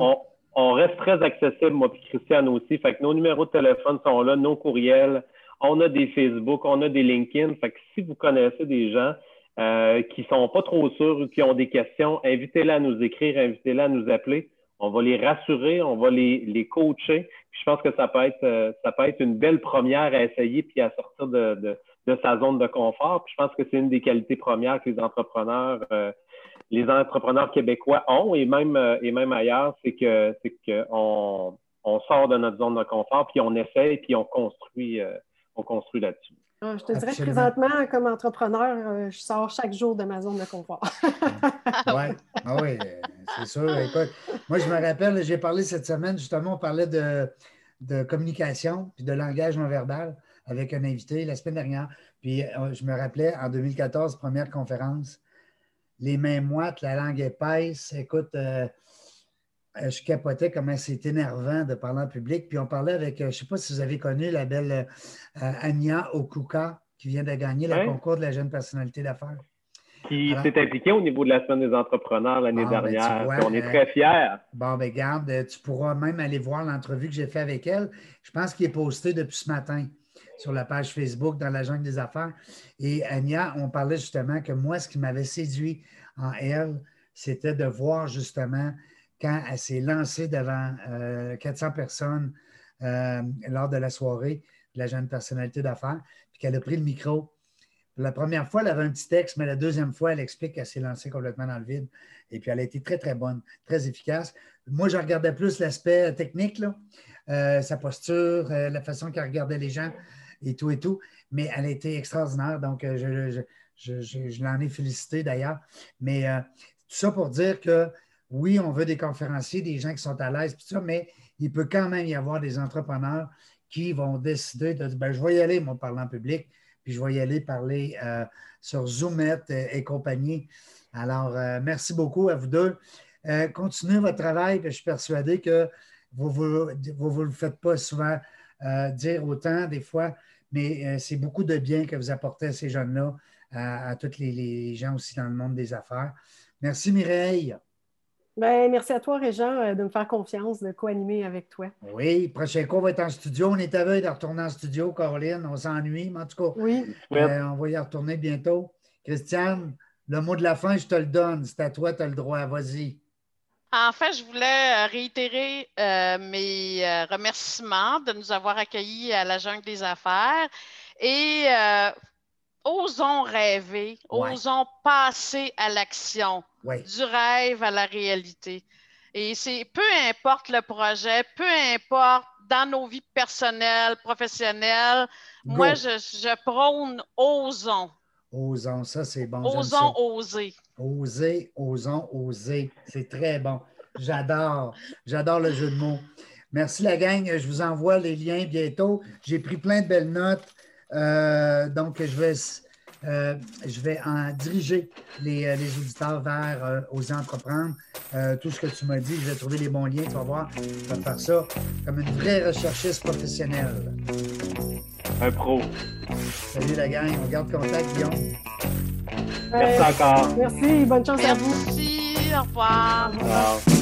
on, on, on reste très accessible, moi et Christiane aussi. Fait que nos numéros de téléphone sont là, nos courriels. On a des Facebook, on a des LinkedIn. Fait que si vous connaissez des gens euh, qui sont pas trop sûrs ou qui ont des questions, invitez-les à nous écrire, invitez-les à nous appeler. On va les rassurer, on va les, les coacher. Puis je pense que ça peut être euh, ça peut être une belle première à essayer puis à sortir de, de, de sa zone de confort. Puis je pense que c'est une des qualités premières que les entrepreneurs euh, les entrepreneurs québécois ont et même euh, et même ailleurs, c'est que c'est que on, on sort de notre zone de confort puis on essaye puis on construit euh, on construit là-dessus. Ah, Je te dirais que présentement, comme entrepreneur, je sors chaque jour de ma zone de confort. Oui, ah oui, c'est sûr. Écoute, moi, je me rappelle, j'ai parlé cette semaine, justement, on parlait de, de communication puis de langage non verbal avec un invité la semaine dernière. Puis euh, je me rappelais, en 2014, première conférence, les mains moites, la langue épaisse. Écoute, euh, euh, je capotais comment c'est énervant de parler en public. Puis on parlait avec, je ne sais pas si vous avez connu la belle euh, Anya Okuka qui vient de gagner le concours de la jeune personnalité d'affaires. Qui s'est impliqué au niveau de la semaine des entrepreneurs l'année Ah, ben, dernière. vois, on est très fiers. Bon, ben garde, tu pourras même aller voir l'entrevue que j'ai faite avec elle. Je pense qu'il est posté depuis ce matin sur la page Facebook dans la jungle des affaires. Et Anya, on parlait justement que moi, ce qui m'avait séduit en elle, c'était de voir justement quand elle s'est lancée devant euh, 400 personnes euh, lors de la soirée de la jeune personnalité d'affaires, puis qu'elle a pris le micro La première fois, elle avait un petit texte, mais la deuxième fois, elle explique qu'elle s'est lancée complètement dans le vide. Et puis, elle a été très, très bonne, très efficace. Moi, je regardais plus l'aspect technique, là, euh, sa posture, euh, la façon qu'elle regardait les gens et tout et tout. Mais elle a été extraordinaire. Donc, euh, je, je, je, l'en ai félicité d'ailleurs. Mais tout ça pour dire que oui, on veut des conférenciers, des gens qui sont à l'aise, ça, mais il peut quand même y avoir des entrepreneurs qui vont décider de dire ben, je vais y aller, moi, parler en public, puis je vais y aller parler sur Zoomet et, compagnie. Alors, merci beaucoup à vous deux. continuez votre travail, je suis persuadé que vous ne vous, le faites pas souvent euh, dire autant des fois, mais euh, c'est beaucoup de bien que vous apportez à ces jeunes-là, à, tous les, gens aussi dans le monde des affaires. Merci Mireille. Ben, merci à toi, Régent, euh, de me faire confiance, de co-animer avec toi. Oui, prochain cours va être en studio. On est à veille de retourner en studio, Caroline. On s'ennuie, mais en tout cas, oui. on va y retourner bientôt. Christiane, le mot de la fin, je te le donne. C'est à toi, tu as le droit. Vas-y. En fait, je voulais euh, réitérer euh, mes euh, remerciements de nous avoir accueillis à la Jungle des Affaires et osons rêver, osons passer à l'action, du rêve à la réalité. Et c'est peu importe le projet, peu importe dans nos vies personnelles, professionnelles, moi, je, je prône osons. Osons, ça c'est bon. Osons oser. Oser, osons oser. C'est très bon. J'adore. J'adore le jeu de mots. Merci la gang. Je vous envoie les liens bientôt. J'ai pris plein de belles notes. Euh, donc, je vais, euh, je vais en diriger les, euh, auditeurs vers Oser entreprendre. tout ce que tu m'as dit, je vais trouver les bons liens. Tu vas voir. Je vais faire ça comme une vraie recherchiste professionnelle. Un pro. Salut la gang, on garde contact, Guillaume. Merci encore. Merci, bonne chance à vous. Merci, au revoir. Au revoir.